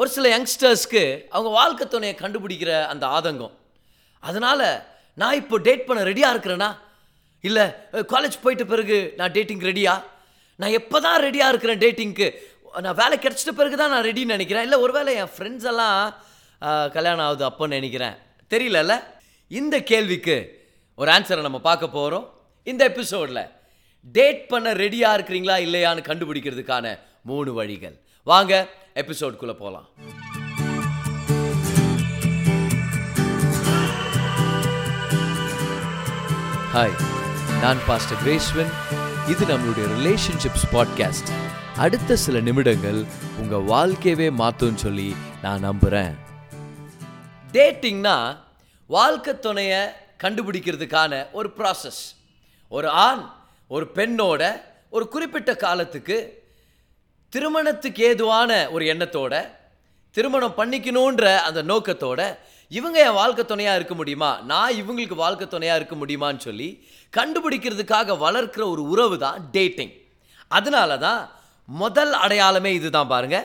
ஒரு சில யங்ஸ்டர்ஸ்க்கு அவங்க வாழ்க்கை துணையை கண்டுபிடிக்கிற அந்த ஆதங்கம். அதனால் நான் இப்போ டேட் பண்ண ரெடியாக இருக்கிறேனா? இல்லை காலேஜ் போயிட்ட பிறகு நான் டேட்டிங் ரெடியா நான் எப்போ தான் ரெடியாக இருக்கிறேன் டேட்டிங்க்கு நான் வேலை கிடச்சிட்ட பிறகு தான் நான் ரெடின்னு நினைக்கிறேன். இல்லை ஒருவேளை என் ஃப்ரெண்ட்ஸ் எல்லாம் கல்யாணம் ஆகுது அப்போன்னு நினைக்கிறேன். தெரியலல்ல? இந்த கேள்விக்கு ஒரு ஆன்சரை நம்ம பார்க்க போகிறோம் இந்த எபிசோடில் டேட் பண்ண ரெடியாக இருக்கிறீங்களா இல்லையான்னு கண்டுபிடிக்கிறதுக்கான மூணு வழிகள். வாங்க எபிசோட்குள்ளே போகலாம் ஹாய் நான் பாஸ்டர் கிரேஸ்வன் இது நம்மளுடைய ரிலேஷன்ஷிப்ஸ் பாட்காஸ்ட் அடுத்த சில நிமிடங்கள் உங்கள் வாழ்க்கையவே மாற்றும்னு சொல்லி நான் நம்புகிறேன் டேட்டிங்னா வாழ்க்கை துணையை கண்டுபிடிக்கிறதுக்கான ஒரு ப்ராசஸ் ஒரு ஆண் ஒரு பெண்ணோட ஒரு குறிப்பிட்ட காலத்துக்கு திருமணத்துக்கு ஏதுவான ஒரு எண்ணத்தோட திருமணம் பண்ணிக்கணுன்ற அந்த நோக்கத்தோட இவங்க என் வாழ்க்கை துணையாக இருக்க முடியுமா? நான் இவங்களுக்கு வாழ்க்கை துணையாக இருக்க முடியுமான்னு சொல்லி கண்டுபிடிக்கிறதுக்காக வளர்க்கிற ஒரு உறவு தான் டேட்டிங் அதனால தான் முதல் அடையாளமே இதுதான் பாருங்க.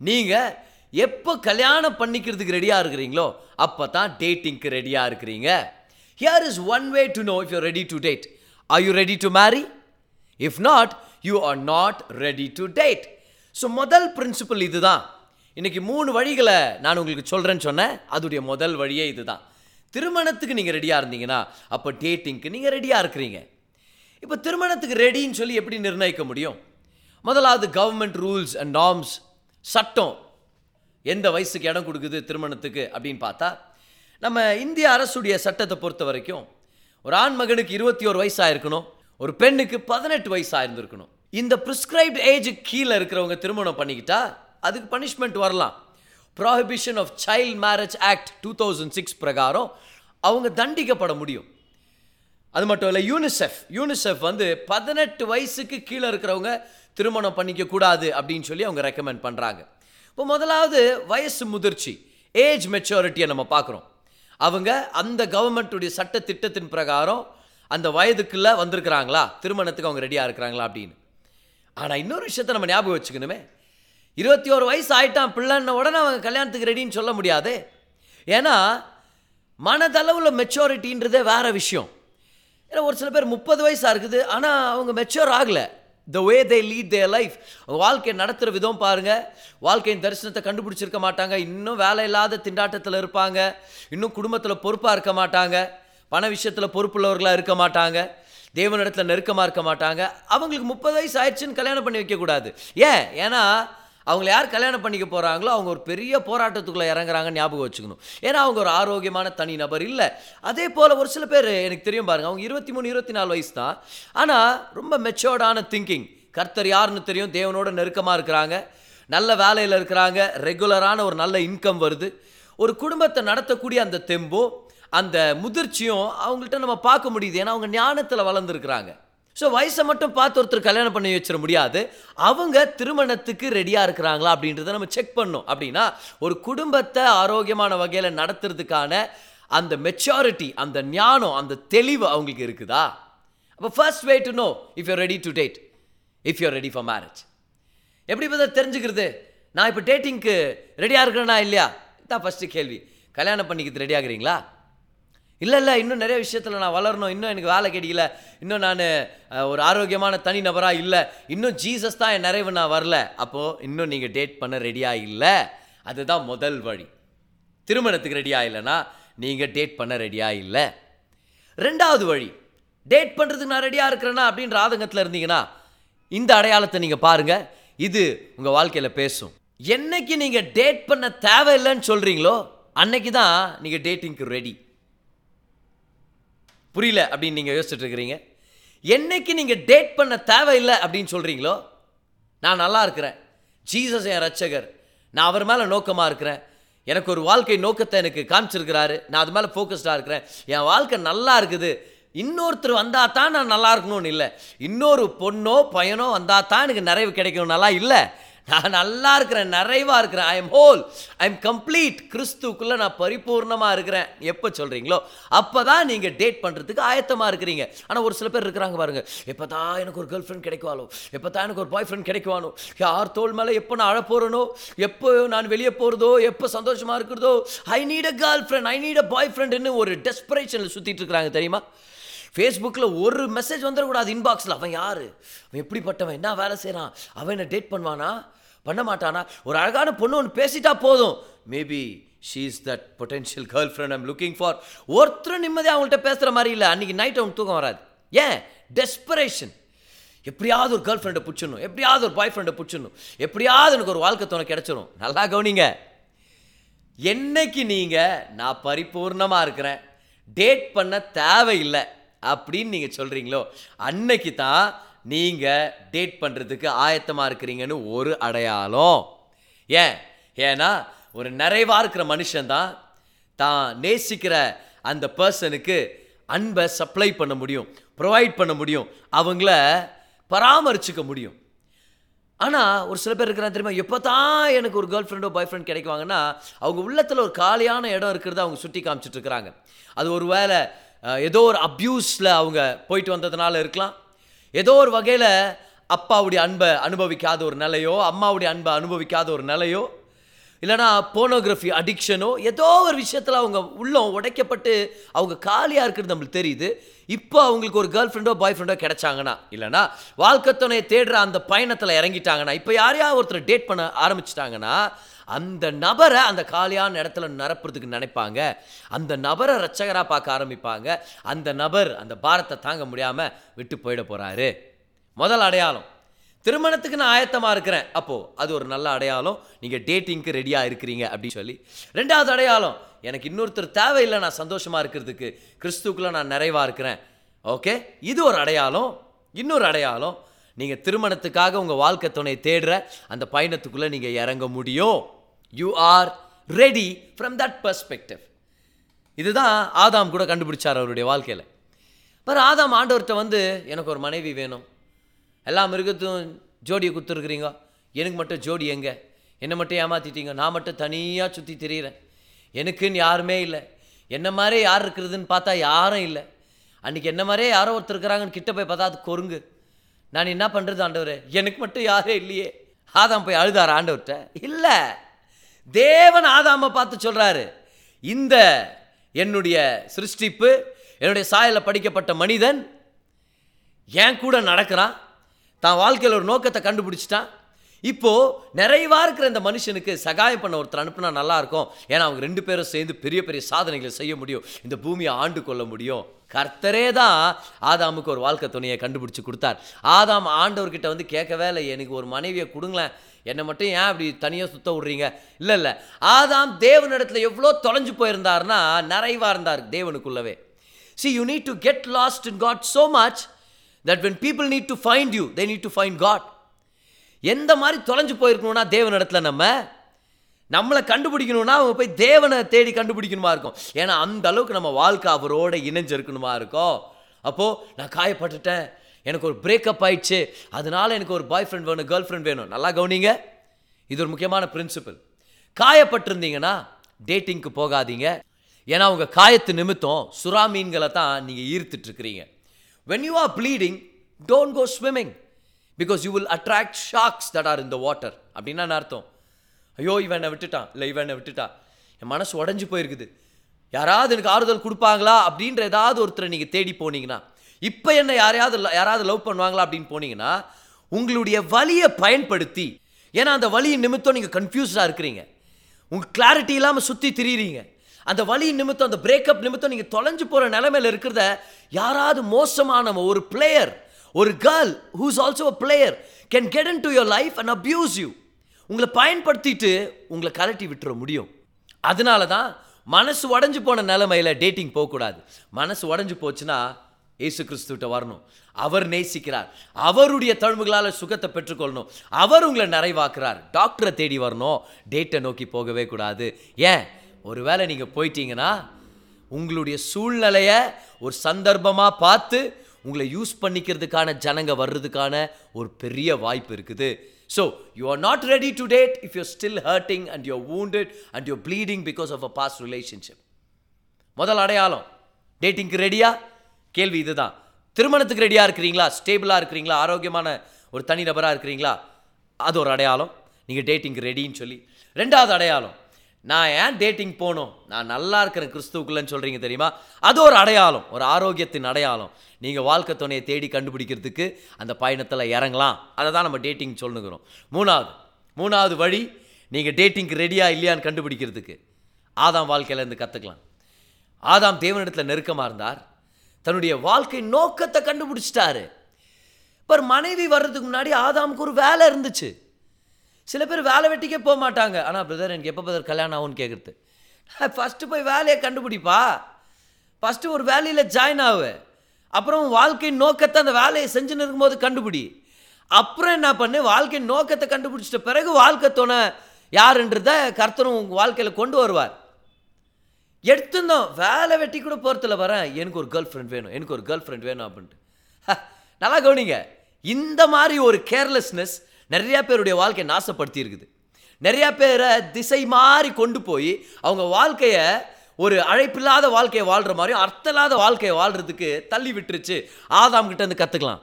நீங்கள் எப்போ கல்யாணம் பண்ணிக்கிறதுக்கு ரெடியாக இருக்கிறீங்களோ அப்போ தான் டேட்டிங்க்கு ரெடியாக இருக்கிறீங்க. Here is one way to know if you ready to date are you ready to marry if not you are not ready to date so முதல் பிரின்சிபல் இதுதான். இன்னைக்கு மூணு வழிகளை நான் உங்களுக்கு சொல்கிறேன்னு சொன்னேன். அதுடைய முதல் வழியே இதுதான். திருமணத்துக்கு நீங்கள் ரெடியாக இருந்தீங்கன்னா அப்போ டேட்டிங்க்கு நீங்கள் ரெடியாக இருக்கிறீங்க. இப்போ திருமணத்துக்கு ரெடின்னு சொல்லி எப்படி நிர்ணயிக்க முடியும்? முதலாவது கவர்மெண்ட் ரூல்ஸ் அண்ட் நார்ம்ஸ் சட்டம். எந்த வயசுக்கு இடம் கொடுக்குது திருமணத்துக்கு அப்படின்னு பார்த்தா நம்ம இந்திய அரசுடைய சட்டத்தை பொறுத்த வரைக்கும் ஒரு ஆண் மகனுக்கு இருபத்தி ஒரு வயசாக இருக்கணும் ஒரு பெண்ணுக்கு பதினெட்டு வயசாக இருந்திருக்கணும் இந்த ப்ரிஸ்கிரைப்ட் ஏஜுக்கு கீழே இருக்கிறவங்க திருமணம் பண்ணிக்கிட்டா அதுக்கு பனிஷ்மெண்ட் வரலாம். Prohibition of child marriage act two thousand six பிரகாரம் அவங்க தண்டிக்கப்பட முடியும். அது மட்டும் இல்லை யூனிசெஃப் யூனிசெஃப் வந்து பதினெட்டு வயசுக்கு கீழே இருக்கிறவங்க திருமணம் பண்ணிக்கக்கூடாது அப்படின்னு சொல்லி அவங்க ரெக்கமெண்ட் பண்ணுறாங்க இப்போ முதலாவது வயசு முதிர்ச்சி ஏஜ் மெச்சூரிட்டியை நம்ம பார்க்குறோம். அவங்க அந்த கவர்மெண்ட்டுடைய சட்ட திட்டத்தின் பிரகாரம் அந்த வயதுக்குள்ளே வந்திருக்கிறாங்களா? திருமணத்துக்கு அவங்க ரெடியாக இருக்கிறாங்களா அப்படின்னு. ஆனால் இன்னொரு விஷயத்த நம்ம ஞாபகம் வச்சுக்கணுமே. இருபத்தி ஒரு வயசு ஆயிட்டான் பிள்ளைன்ன உடனே அவங்க கல்யாணத்துக்கு ரெடின்னு சொல்ல முடியாது. ஏன்னா மனதளவில் மெச்சோரிட்டின்றதே வேறு விஷயம். ஏன்னா ஒரு சில பேர் முப்பது வயசாக இருக்குது ஆனால் அவங்க மெச்சோர் ஆகலை. த வே தே லீட் தே லைஃப் அவங்க வாழ்க்கையை நடத்துகிற விதம் பாருங்கள் வாழ்க்கையின் தரிசனத்தை கண்டுபிடிச்சிருக்க மாட்டாங்க. இன்னும் வேலை இல்லாத திண்டாட்டத்தில் இருப்பாங்க. இன்னும் குடும்பத்தில் பொறுப்பாக இருக்க மாட்டாங்க. பண விஷயத்தில் பொறுப்புள்ளவர்களாக இருக்க மாட்டாங்க. தேவனிடத்தில் நெருக்கமாக இருக்க மாட்டாங்க. அவங்களுக்கு முப்பது வயசு ஆயிடுச்சுன்னு கல்யாணம் பண்ணி வைக்கக்கூடாது ஏன்? ஏன்னா அவங்கள யார் கல்யாணம் பண்ணிக்க போகிறாங்களோ அவங்க ஒரு பெரிய போராட்டத்துக்குள்ளே இறங்குறாங்கன்னு ஞாபகம் வச்சுக்கணும். ஏன்னா அவங்க ஒரு ஆரோக்கியமான தனி நபர் இல்லை. அதே போல் ஒரு சில பேர் எனக்கு தெரியும் பாருங்கள் அவங்க இருபத்தி மூணு இருபத்தி நாலு வயசு தான். ஆனால் ரொம்ப மெச்சோர்டான திங்கிங் கர்த்தர் யாருன்னு தெரியும்? தேவனோட நெருக்கமாக இருக்கிறாங்க. நல்ல வேலையில் இருக்கிறாங்க. ரெகுலரான ஒரு நல்ல இன்கம் வருது. ஒரு குடும்பத்தை நடத்தக்கூடிய அந்த தெம்பும் அந்த முதிர்ச்சியும் அவங்கள்ட்ட நம்ம பார்க்க முடியுது. ஏன்னா அவங்க ஞானத்தில் வளர்ந்துருக்குறாங்க. ஸோ வயசை மட்டும் பார்த்து ஒருத்தர் கல்யாணம் பண்ணி வச்சிட முடியாது. அவங்க திருமணத்துக்கு ரெடியாக இருக்கிறாங்களா அப்படின்றத நம்ம செக் பண்ணோம் அப்படின்னா ஒரு குடும்பத்தை ஆரோக்கியமான வகையில் நடத்துறதுக்கான அந்த மெச்சாரிட்டி அந்த ஞானம் அந்த தெளிவு அவங்களுக்கு இருக்குதா? அப்போ first way to know if you ready to date if you ready for marriage எப்படி பார்த்தா தெரிஞ்சுக்கிறது? நான் இப்போ டேட்டிங்க்கு ரெடியாக இருக்கிறேனா இல்லையா? இதான் ஃபஸ்ட்டு கேள்வி. கல்யாணம் பண்ணிக்கிறது ரெடி ஆகுறீங்களா இல்லை இல்லை இன்னும் நிறைய விஷயத்தில் நான் வளரணும். இன்னும் எனக்கு வேலை கிடைக்கல. இன்னும் நான் ஒரு ஆரோக்கியமான தனி நபராக இல்லை. இன்னும் ஜீசஸ் தான் என் நிறைவு நான் வரல. அப்போது இன்னும் நீங்கள் டேட் பண்ண ரெடியாக இல்லை. அதுதான் முதல் வழி. திருமணத்துக்கு ரெடியாக இல்லைன்னா நீங்கள் டேட் பண்ண ரெடியாக இல்லை. ரெண்டாவது வழி. டேட் பண்ணுறதுக்கு நான் ரெடியாக இருக்கிறேன்னா அப்படின்ற ஆதங்கத்தில் இருந்தீங்கன்னா இந்த அடையாளத்தை நீங்கள் பாருங்கள் இது உங்கள் வாழ்க்கையில் பேசும். என்னைக்கு நீங்கள் டேட் பண்ண தேவையில்லைன்னு சொல்கிறீங்களோ அன்னைக்கு தான் நீங்கள் டேட்டிங்க்கு ரெடி புரியல அப்படின்னு நீங்கள் யோசிச்சுட்டு இருக்கிறீங்க என்னைக்கு நீங்கள் டேட் பண்ண தேவையில்லை அப்படின்னு சொல்கிறீங்களோ நான் நல்லா இருக்கிறேன். ஜீசஸ் என் ரட்சகர் நான் அவர் மேலே நோக்கமாக இருக்கிறேன். எனக்கு ஒரு வாழ்க்கை நோக்கத்தை எனக்கு காமிச்சிருக்கிறாரு. நான் அது மேலே ஃபோக்கஸ்டாக இருக்கிறேன். என் வாழ்க்கை நல்லா இருக்குது. இன்னொருத்தர் வந்தால் தான் நான் நல்லா இருக்கணும்னு இல்லை. இன்னொரு பொண்ணோ பையனோ வந்தால் தான் எனக்கு நிறைவு கிடைக்கணும்னாலாம் இல்லை. நான் நல்லா இருக்கிறேன் நிறைவாக இருக்கிறேன். I am whole I am complete கிறிஸ்துக்குள்ளே நான் பரிபூர்ணமாக இருக்கிறேன். எப்போ சொல்கிறீங்களோ அப்போ தான் நீங்கள் டேட் பண்ணுறதுக்கு ஆயத்தமாக இருக்கிறீங்க. ஆனால் ஒரு சில பேர் இருக்கிறாங்க பாருங்கள் எப்போ தான் எனக்கு ஒரு கேர்ள் ஃப்ரெண்ட் கிடைக்குவாளோ எப்பதான் எனக்கு ஒரு பாய் ஃப்ரெண்ட் கிடைக்குவானோ யார் தோல் மேலே எப்போ நான் அழப்போகிறனோ எப்போ நான் வெளியே போகிறதோ எப்போ சந்தோஷமாக இருக்கிறதோ I need a girl friend I need a boy ஃப்ரெண்டுன்னு ஒரு டெஸ்பரேஷனில் சுற்றிட்டு இருக்கிறாங்க தெரியுமா? ஃபேஸ்புக்கில் ஒரு மெசேஜ் வந்துடக்கூடாது இன்பாக்ஸில் அவன் யார்? அவன் எப்படிப்பட்டவன்? என்ன வேலை செய்கிறான் அவன் என்ன டேட் பண்ணுவானா? பண்ண மாட்டானா? ஒரு அழகான பொண்ணு ஒன்று பேசிட்டா போதும். Maybe she is that potential girl friend I'm looking for ஒருத்தரும் நிம்மதியாக அவங்கள்ட்ட பேசுகிற மாதிரி இல்லை. அன்றைக்கி நைட் அவனுக்கு தூக்கம் வராது. ஏன்? டெஸ்பரேஷன் எப்படியாவது ஒரு கேர்ள் ஃப்ரெண்டை பிடிச்சிடணும். எப்படியாவது ஒரு பாய் ஃப்ரெண்டை பிடிச்சிடணும். எப்படியாவது எனக்கு ஒரு வாழ்க்கை துணை கிடைச்சிடும் நல்லா கவனிங்க. என்னைக்கு நீங்கள் நான் பரிபூர்ணமாக இருக்கிறேன். டேட் பண்ண தேவையில்லை. அப்படின்னு நீங்கள் சொல்கிறீங்களோ அன்னைக்கு தான் நீங்கள் டேட் பண்ணுறதுக்கு ஆயத்தமாக இருக்கிறீங்கன்னு ஒரு அடையாளம். ஏன்? ஏன்னா ஒரு நிறைவாக இருக்கிற மனுஷன்தான் தான் நேசிக்கிற அந்த பர்சனுக்கு அன்பை சப்ளை பண்ண முடியும் ப்ரொவைட் பண்ண முடியும் அவங்கள பராமரிச்சுக்க முடியும். ஆனால் ஒரு சில பேர் இருக்கிறாங்க தெரியுமா எப்போ தான் எனக்கு ஒரு கேர்ள் ஃப்ரெண்டோ பாய் ஃப்ரெண்ட் கிடைக்குவாங்கன்னா அவங்க உள்ளத்தில் ஒரு காலியான இடம் இருக்கிறத அவங்க சுட்டி காமிச்சிட்டு இருக்கிறாங்க. அது ஒரு வேளை ஏதோ ஒரு அப்யூஸில் அவங்க போயிட்டு வந்ததுனால இருக்கலாம். ஏதோ ஒரு வகையில் அப்பாவுடைய அன்பை அனுபவிக்காத ஒரு நிலையோ அம்மாவுடைய அன்பை அனுபவிக்காத ஒரு நிலையோ இல்லைனா போனோகிராஃபி அடிக்ஷனோ ஏதோ ஒரு விஷயத்தில் அவங்க உள்ளம் உடைக்கப்பட்டு அவங்க காலியாக இருக்கிறது நம்மளுக்கு தெரியுது. இப்போ அவங்களுக்கு ஒரு கேர்ள் ஃப்ரெண்டோ பாய் ஃப்ரெண்டோ கிடைச்சாங்கன்னா இல்லைனா வாழ்க்கை துணையை தேடுற அந்த பயணத்தில் இறங்கிட்டாங்கன்னா இப்போ யாரையா ஒருத்தர் டேட் பண்ண ஆரம்பிச்சிட்டாங்கன்னா அந்த நபரை அந்த காலியான இடத்துல நிரப்புறதுக்கு நினைப்பாங்க. அந்த நபரை ரட்சகராக பார்க்க ஆரம்பிப்பாங்க. அந்த நபர் அந்த பாரத்தை தாங்க முடியாமல் விட்டு போயிட போகிறாரு முதல் அடையாளம் திருமணத்துக்கு நான் ஆயத்தமாக இருக்கிறேன். அப்போது அது ஒரு நல்ல அடையாளம். நீங்கள் டேட்டிங்க்கு ரெடியாக இருக்கிறீங்க அப்படின்னு சொல்லி. ரெண்டாவது அடையாளம் எனக்கு இன்னொருத்தர் தேவையில்லை நான் சந்தோஷமாக இருக்கிறதுக்கு. கிறிஸ்துக்குள்ளே நான் நிறைவாக இருக்கிறேன். ஓகே? இது ஒரு அடையாளம். இன்னொரு அடையாளம் நீங்கள் திருமணத்துக்காக உங்கள் வாழ்க்கை துணை தேடுற அந்த பயணத்துக்குள்ளே நீங்கள் இறங்க முடியும். You are ready from that perspective இதுதான் ஆதாம் கூட கண்டுபிடிச்சார் அவருடைய வாழ்க்கையில். பாரு ஆதாம் ஆண்டவர்கிட்ட வந்து எனக்கு ஒரு மனைவி வேணும். எல்லா மிருகத்தும் ஜோடியை கொடுத்துருக்குறீங்க எனக்கு மட்டும் ஜோடி எங்க? என்னை மட்டும் ஏமாற்றிட்டீங்க நான் மட்டும் தனியாக சுற்றி திரியிறேன். எனக்குன்னு யாருமே இல்லை. என்ன மாதிரி யார் இருக்கிறதுன்னு பார்த்தா யாரும் இல்லை. அன்றைக்கி என்ன மாதிரியே யாரோ ஒருத்தர் இருக்கிறாங்கன்னு கிட்ட போய் பார்த்தா அது கொருங்கு நான் என்ன பண்ணுறது ஆண்டவர்? எனக்கு மட்டும் யாரே இல்லையே. ஆதாம் போய் அழுதார் ஆண்டவர்கிட்ட. இல்லை. தேவன் ஆதாமை பார்த்து சொல்கிறாரு இந்த என்னுடைய சிருஷ்டிப்பு என்னுடைய சாயலில் படிக்கப்பட்ட மனிதன் என் கூட நடக்கிறான். தான் வாழ்க்கையில் ஒரு நோக்கத்தை கண்டுபிடிச்சிட்டான் இப்போது நிறைவாக இருக்கிற இந்த மனுஷனுக்கு சகாயம் பண்ண ஒருத்தர் அனுப்புனா நல்லாயிருக்கும் ஏன்னா அவங்க ரெண்டு பேரும் சேர்ந்து பெரிய பெரிய சாதனைகளை செய்ய முடியும். இந்த பூமியை ஆண்டு கொள்ள முடியும். கர்த்தரே தான் ஆதாமுக்கு ஒரு வாழ்க்கை துணையை கண்டுபிடிச்சி கொடுத்தார். ஆதாம் ஆண்டவர்கிட்ட வந்து கேட்கவே இல்லை. எனக்கு ஒரு மனைவியை கொடுங்களேன். என்னை மட்டும் ஏன் அப்படி தனியாக சுத்த விட்றீங்க? இல்லை இல்லை. ஆதாம் தேவனிடத்தில் எவ்வளோ தொலைஞ்சு போயிருந்தாருன்னா நிறைவாக இருந்தார் தேவனுக்குள்ளவே. See you need to get lost in God so much that when people need to find you they need to find God எந்த மாதிரி தொலைஞ்சு போயிருக்கணும்னா தேவனிடத்துல நம்ம நம்மளை கண்டுபிடிக்கணும்னா அவங்க போய் தேவனை தேடி கண்டுபிடிக்கணுமா இருக்கும். ஏன்னா அந்த அளவுக்கு நம்ம வாழ்க்கை அவரோட இணைஞ்சிருக்கணுமா இருக்கும். அப்போது நான் காயப்பட்டுட்டேன் எனக்கு ஒரு பிரேக்கப் ஆயிடுச்சு அதனால எனக்கு ஒரு பாய் ஃப்ரெண்ட் வேணும் கேர்ள் ஃப்ரெண்ட் வேணும். நல்லா கவனிங்க. இது ஒரு முக்கியமான பிரின்சிபல் காயப்பட்டிருந்தீங்கன்னா டேட்டிங்க்கு போகாதீங்க. ஏன்னா உங்கள் காயத்து நிமித்தம் சுறா மீன்களை தான் நீங்கள் ஈர்த்துட்ருக்கிறீங்க when you are bleeding don't go swimming because you will attract sharks that are in the water அப்படின்னா நான் அர்த்தம்? ஐயோ இவன் விட்டுட்டான். இல்லை இவன் விட்டுட்டான். விட்டுட்டா என் மனசு உடஞ்சி போயிருக்குது. யாராவது எனக்கு ஆறுதல் கொடுப்பாங்களா? அப்படின்ற ஏதாவது ஒருத்தரை நீங்கள் தேடி போனீங்கன்னா இப்போ என்ன யாரையாவது யாராவது லவ் பண்ணுவாங்களா அப்படின்னு போனீங்கன்னா உங்களுடைய வலியை பயன்படுத்தி ஏன்னா அந்த வழியின் நிமித்தம் நீங்கள் கன்ஃபியூஸ்டாக இருக்கிறீங்க. உங்கள் கிளாரிட்டி இல்லாமல் சுற்றி திரியிறீங்க. அந்த வழி நிமித்தம் அந்த பிரேக்கப் நிமித்தம் நீங்கள் தொலைஞ்சு போகிற நிலைமையில இருக்கிறத யாராவது மோசமான ஒரு பிளேயர் ஒரு girl who's also a player can get into your life and abuse you உங்களை பயன்படுத்திட்டு உங்களை கலட்டி விட்டுற முடியும். அதனால தான் மனசு உடஞ்சு போன நிலமையில் டேட்டிங் போகக்கூடாது. மனசு உடஞ்சு போச்சுன்னா ஏசு கிறிஸ்துவிட்ட வரணும். அவர் நேசிக்கிறார். அவருடைய தழும்புகளால் சுகத்தை பெற்றுக்கொள்ளணும். அவர் உங்களை நிறைவாக்குறார். டாக்டரை தேடி வரணும். டேட்டை நோக்கி போகவே கூடாது. ஏன்? ஒருவேளை நீங்கள் போயிட்டீங்கன்னா உங்களுடைய சூழ்நிலையை ஒரு சந்தர்ப்பமாக பார்த்து உங்களை யூஸ் பண்ணிக்கிறதுக்கான ஜனங்க வர்றதுக்கான ஒரு பெரிய வாய்ப்பு இருக்குது. So you are not ready to date if you're still hurting and you're wounded and you're bleeding because of a past relationship முதல் அடையாளம் டேட்டிங்க்கு ரெடியா கேள்வி இதுதான். திருமணத்துக்கு ரெடியாக இருக்கிறீங்களா? ஸ்டேபிளாக இருக்கிறீங்களா? ஆரோக்கியமான ஒரு தனிநபராக இருக்கிறீங்களா? அது ஒரு அடையாளம். நீங்கள் டேட்டிங்க்கு ரெடின்னு சொல்லி. ரெண்டாவது அடையாளம் நான் ஏன் டேட்டிங் போகணும்? நான் நல்லா இருக்கிறேன் கிறிஸ்துவுக்குள்ளன்னு சொல்கிறீங்க தெரியுமா? அது ஒரு அடையாளம் ஒரு ஆரோக்கியத்தின் அடையாளம். நீங்கள் வாழ்க்கை துணையை தேடி கண்டுபிடிக்கிறதுக்கு அந்த பயணத்தில் இறங்கலாம். அதை தான் நம்ம டேட்டிங் சொல்லுங்கிறோம் மூணாவது மூணாவது வழி நீங்கள் டேட்டிங்க்கு ரெடியாக இல்லையான்னு கண்டுபிடிக்கிறதுக்கு. ஆதாம் வாழ்க்கையிலேருந்து கற்றுக்கலாம் ஆதாம் தேவனிடத்தில் நெருக்கமாக இருந்தார். தன்னுடைய வாழ்க்கை நோக்கத்தை கண்டுபிடிச்சிட்டாரு. இப்போ மனைவி வர்றதுக்கு முன்னாடி ஆதாமுக்கு ஒரு வேலை இருந்துச்சு. சில பேர் வேலை வெட்டிக்கே போக மாட்டாங்க. ஆனால் பிரதர் எனக்கு எப்போ பிரதர் கல்யாணம் ஆகும்னு கேட்குறது ஃபஸ்ட்டு போய் வேலையை கண்டுபிடிப்பா. ஃபஸ்ட்டு ஒரு வேலையில் ஜாயின் ஆகு அப்புறம் வாழ்க்கையின் நோக்கத்தை அந்த வேலையை செஞ்சுன்னு இருக்கும்போது கண்டுபிடி. அப்புறம் என்ன பண்ணு? வாழ்க்கையின் நோக்கத்தை கண்டுபிடிச்சிட்ட பிறகு வாழ்க்கை துணை யாருன்றத கர்த்தரும் உங்கள் வாழ்க்கையில் கொண்டு வருவார். எடுத்துருந்தோம். வேலை வெட்டி கூட போகிறதுல வரேன் எனக்கு ஒரு கேர்ள் ஃப்ரெண்ட் வேணும் எனக்கு ஒரு கேர்ள் ஃப்ரெண்ட் வேணும் அப்படின்ட்டு. நல்லா கவனிங்க. இந்த மாதிரி ஒரு கேர்லெஸ்னஸ் நிறையா பேருடைய வாழ்க்கையை நாசப்படுத்தி இருக்குது நிறையா பேரை திசை மாறி கொண்டு போய் அவங்க வாழ்க்கையை ஒரு அழைப்பில்லாத வாழ்க்கையை வாழ்கிற மாதிரியும் அர்த்தம் இல்லாத வாழ்க்கையை வாழ்கிறதுக்கு தள்ளி விட்டுருச்சு. ஆதாம் கிட்டேருந்து கற்றுக்கலாம்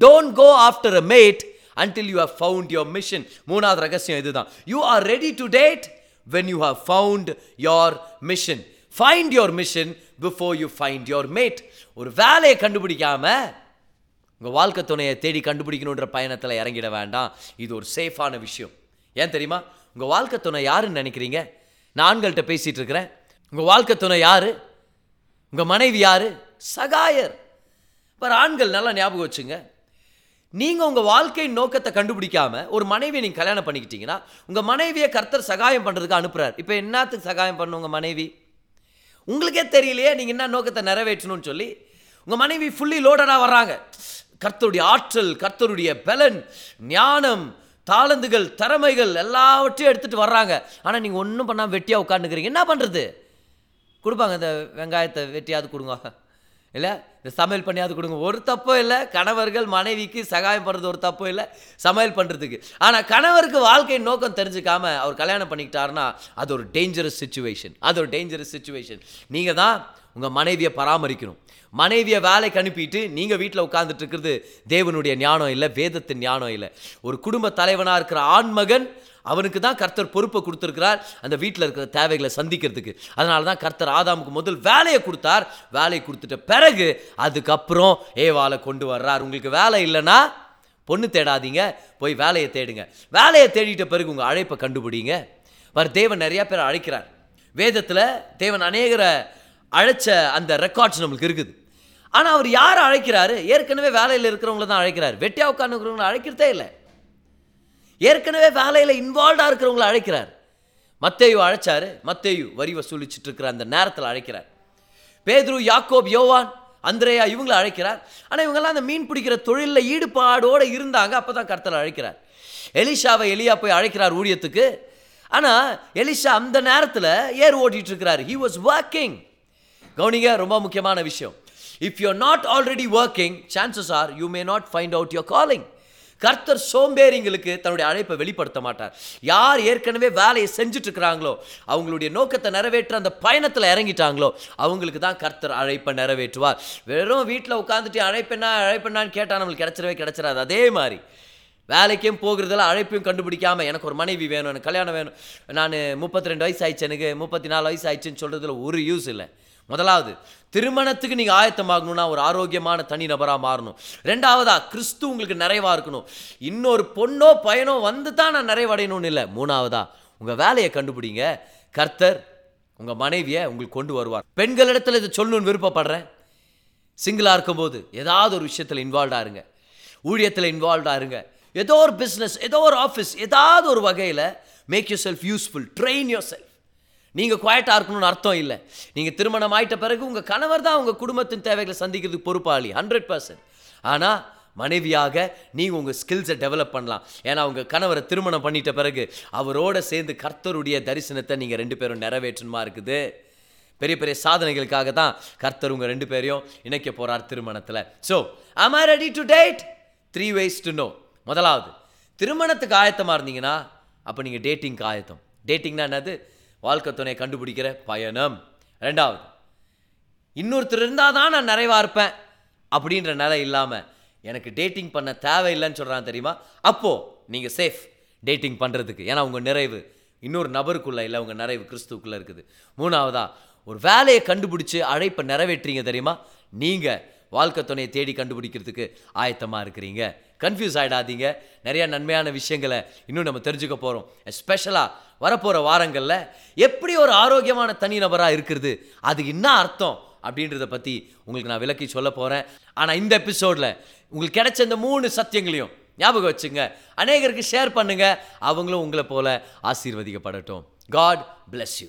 don't go after a mate until you have found your mission மூணாவது ரகசியம் இதுதான். You are ready to date when you have found your mission find your mission before you find your mate ஒரு வேலையை கண்டுபிடிக்காமல் உங்கள் வாழ்க்கை துணையை தேடி கண்டுபிடிக்கணுன்ற பயணத்தில் இறங்கிட வேண்டாம். இது ஒரு சேஃபான விஷயம். ஏன் தெரியுமா? உங்கள் வாழ்க்கை துணை யாருன்னு நினைக்கிறீங்க? நான் ஆண்கள்கிட்ட பேசிகிட்டு இருக்கிறேன். உங்கள் வாழ்க்கை துணை யார்? உங்கள் மனைவி யார்? சகாயர். இப்போ ஆண்கள் நல்லா ஞாபகம் வச்சுங்க. நீங்கள் உங்கள் வாழ்க்கையின் நோக்கத்தை கண்டுபிடிக்காம ஒரு மனைவியை நீங்கள் கல்யாணம் பண்ணிக்கிட்டீங்கன்னா உங்கள் மனைவியை கர்த்தர் சகாயம் பண்ணுறதுக்கு அனுப்புகிறார் இப்போ என்னத்துக்கு சகாயம் பண்ணு உங்கள் மனைவி? உங்களுக்கே தெரியலையே நீங்கள் என்ன நோக்கத்தை நிறைவேற்றணும்னு சொல்லி உங்கள் மனைவி ஃபுல்லி லோடடாக வர்றாங்க. கர்த்தருடைய ஆற்றல் கர்த்தருடைய பலன் ஞானம் தாளந்துகள் திறமைகள் எல்லாவற்றையும் எடுத்துகிட்டு வர்றாங்க. ஆனால் நீங்கள் ஒன்றும் பண்ணாமல் வெட்டியாக உட்காந்துக்கிறீங்க என்ன பண்ணுறது கொடுப்பாங்க இந்த வெங்காயத்தை வெட்டியாவது கொடுங்க. இல்லை இந்த சமையல் பண்ணியாவது கொடுங்க. ஒரு தப்பும் இல்லை. கணவர்கள் மனைவிக்கு சகாயம் பண்ணுறது ஒரு தப்பும் இல்லை. சமையல் பண்ணுறதுக்கு ஆனால் கணவருக்கு வாழ்க்கையின் நோக்கம் தெரிஞ்சுக்காம அவர் கல்யாணம் பண்ணிக்கிட்டாருன்னா அது ஒரு டேஞ்சரஸ் சுச்சுவேஷன் அது ஒரு டேஞ்சரஸ் சுச்சுவேஷன் நீங்கள் தான் உங்கள் மனைவியை பராமரிக்கணும். மனைவியை வேலைக்கு அனுப்பிட்டு நீங்கள் வீட்டில் உட்காந்துட்டு இருக்கிறது தேவனுடைய ஞானம் இல்லை வேதத்தின் ஞானம் இல்லை. ஒரு குடும்ப தலைவனாக இருக்கிற ஆண்மகன் அவனுக்கு தான் கர்த்தர் பொறுப்பை கொடுத்துருக்கிறார். அந்த வீட்டில் இருக்கிற தேவைகளை சந்திக்கிறதுக்கு. அதனால தான் கர்த்தர் ஆதாமுக்கு முதல் வேலையை கொடுத்தார். வேலையை கொடுத்துட்ட பிறகு அதுக்கப்புறம் ஏவாலை கொண்டு வர்றார். உங்களுக்கு வேலை இல்லைன்னா பொண்ணு தேடாதீங்க போய் வேலையை தேடுங்க. வேலையை தேடிட்ட பிறகு உங்கள் அழைப்பை கண்டுபிடிங்க. வர தேவன் நிறையா பேர் அழைக்கிறார். வேதத்தில் தேவன் அநேகரை அழைச்ச அந்த ரெக்கார்ட்ஸ் நம்மளுக்கு இருக்குது. ஆனால் அவர் யாரை அழைக்கிறாரு? ஏற்கனவே வேலையில் இருக்கிறவங்கள தான் அழைக்கிறார். வெட்டியா உட்காந்துக்கிறவங்கள அழைக்கிறதே இல்லை. ஏற்கனவே வேலையில் இன்வால்வ்டாக இருக்கிறவங்கள அழைக்கிறார். மத்தேயு அழைச்சாரு. மத்தேயு வரி வசூலிச்சுட்டு இருக்கிற அந்த நேரத்தில் அழைக்கிறார். பேதுரு யாக்கோப் யோவான் அந்திரேயா இவங்களை அழைக்கிறார். ஆனால் இவங்கெல்லாம் அந்த மீன் பிடிக்கிற தொழிலில் ஈடுபாடோடு இருந்தாங்க. அப்போ தான் கர்த்தர் அழைக்கிறார். எலிஷாவை எலியா போய் அழைக்கிறார் ஊழியத்துக்கு. ஆனால் எலிஷா அந்த நேரத்தில் ஏர் ஓட்டிகிட்டு இருக்கிறார். ஹி வாஸ் ஒர்க்கிங் கவுனிங்க ரொம்ப முக்கியமான விஷயம். If you not already working chances are you may not find out your calling கர்த்தர் சோம்பேறிங்களுக்கு தன்னுடைய அழைப்பை வெளிப்படுத்த மாட்டார். யார் ஏற்கனவே வேலையை செஞ்சுட்டு இருக்கிறாங்களோ அவங்களுடைய நோக்கத்தை நிறைவேற்ற அந்த பயணத்தில் இறங்கிட்டாங்களோ அவங்களுக்கு தான் கர்த்தர் அழைப்பை நிறைவேற்றுவார். வெறும் வீட்டில் உட்காந்துட்டு அழைப்பெண்ணா அழைப்பெண்ணான்னு கேட்டால் நம்மளுக்கு கிடைச்சிடவே கிடைச்சிடாது அதே மாதிரி வேலைக்கும் போகிறதுல அழைப்பையும் கண்டுபிடிக்காம எனக்கு ஒரு மனைவி வேணும் எனக்கு கல்யாணம் வேணும். நான் முப்பத்தி ரெண்டு வயசு ஆயிடுச்சு எனக்கு முப்பத்தி நாலு வயசு ஆயிடுச்சுன்னு சொல்கிறதுல ஒரு யூஸ் இல்லை. முதலாவது திருமணத்துக்கு நீங்கள் ஆயத்தமாகணும்னா ஒரு ஆரோக்கியமான தனி நபராக மாறணும். ரெண்டாவதா கிறிஸ்து உங்களுக்கு நிறைவாக இருக்கணும். இன்னொரு பொண்ணோ பையனோ வந்து தான் நான் நிறைவடையணும்னு இல்லை. மூணாவதா உங்கள் வேலையை கண்டுபிடிங்க. கர்த்தர் உங்கள் மனைவியை உங்களுக்கு கொண்டு வருவார். பெண்களிடத்தில் இதை சொல்லணும்னு விருப்பப்படுறேன். சிங்கிளாக இருக்கும்போது ஏதாவது ஒரு விஷயத்தில் இன்வால்வ் ஆருங்க ஊழியத்தில் இன்வால்வ் இருங்க. ஏதோ ஒரு பிஸ்னஸ் ஏதோ ஒரு ஆஃபீஸ் ஏதாவது ஒரு வகையில் make yourself useful train yourself நீங்கள் குவாய்ட்டாக இருக்கணும்னு அர்த்தம் இல்லை. நீங்கள் திருமணம் ஆயிட்ட பிறகு உங்கள் கணவர் தான் உங்கள் குடும்பத்தின் தேவைகளை சந்திக்கிறதுக்கு பொறுப்பாளி ஹண்ட்ரட் பர்சன்ட் ஆனால் மனைவியாக நீங்கள் உங்கள் ஸ்கில்ஸை டெவலப் பண்ணலாம். ஏன்னா உங்கள் கணவரை திருமணம் பண்ணிட்ட பிறகு அவரோட சேர்ந்து கர்த்தருடைய தரிசனத்தை நீங்கள் ரெண்டு பேரும் நிறைவேற்றணுமா இருக்குது. பெரிய பெரிய சாதனைகளுக்காக தான் கர்த்தர் உங்கள் ரெண்டு பேரையும் இணைக்க போகிறார் திருமணத்தில். So am I ready to date three ways to know முதலாவது திருமணத்துக்கு ஆயத்தமாக இருந்தீங்கன்னா அப்போ நீங்கள் டேட்டிங்க்கு ஆயத்தம். டேட்டிங்னா என்னது? வாழ்க்கை துணையை கண்டுபிடிக்கிற பயணம். ரெண்டாவது இன்னொருத்தர் இருந்தால் தான் நான் நிறைவாக இருப்பேன் அப்படின்ற நிலை இல்லாமல் எனக்கு டேட்டிங் பண்ண தேவையில்லைன்னு சொல்கிறான் தெரியுமா? அப்போது நீங்கள் சேஃப் டேட்டிங் பண்ணுறதுக்கு ஏன்னா உங்கள் நிறைவு இன்னொரு நபருக்குள்ளே இல்லை உங்கள் நிறைவு கிறிஸ்துவுக்குள்ளே இருக்குது. மூணாவதா ஒரு வேலையை கண்டுபிடிச்சி அழைப்பை நிறைவேற்றீங்க தெரியுமா? நீங்கள் வாழ்க்கை துணையை தேடி கண்டுபிடிக்கிறதுக்கு ஆயத்தமாக இருக்கிறீங்க. கன்ஃபியூஸ் ஆகிடாதீங்க நிறைய நன்மையான விஷயங்களை இன்னும் நம்ம தெரிஞ்சுக்க போகிறோம் ஸ்பெஷலாக வரப்போகிற வாரங்களில் எப்படி ஒரு ஆரோக்கியமான தனிநபராக இருக்கிறது? அது என்ன அர்த்தம்? அப்படின்றத பற்றி உங்களுக்கு நான் விளக்கி சொல்ல போகிறேன் ஆனால் இந்த எபிசோடில் உங்களுக்கு கிடைச்ச இந்த மூணு சத்தியங்களையும் ஞாபகம் வச்சுங்க. அநேகருக்கு ஷேர் பண்ணுங்க. அவங்களும் உங்களை போல ஆசீர்வதிக்கப்படட்டும். God bless you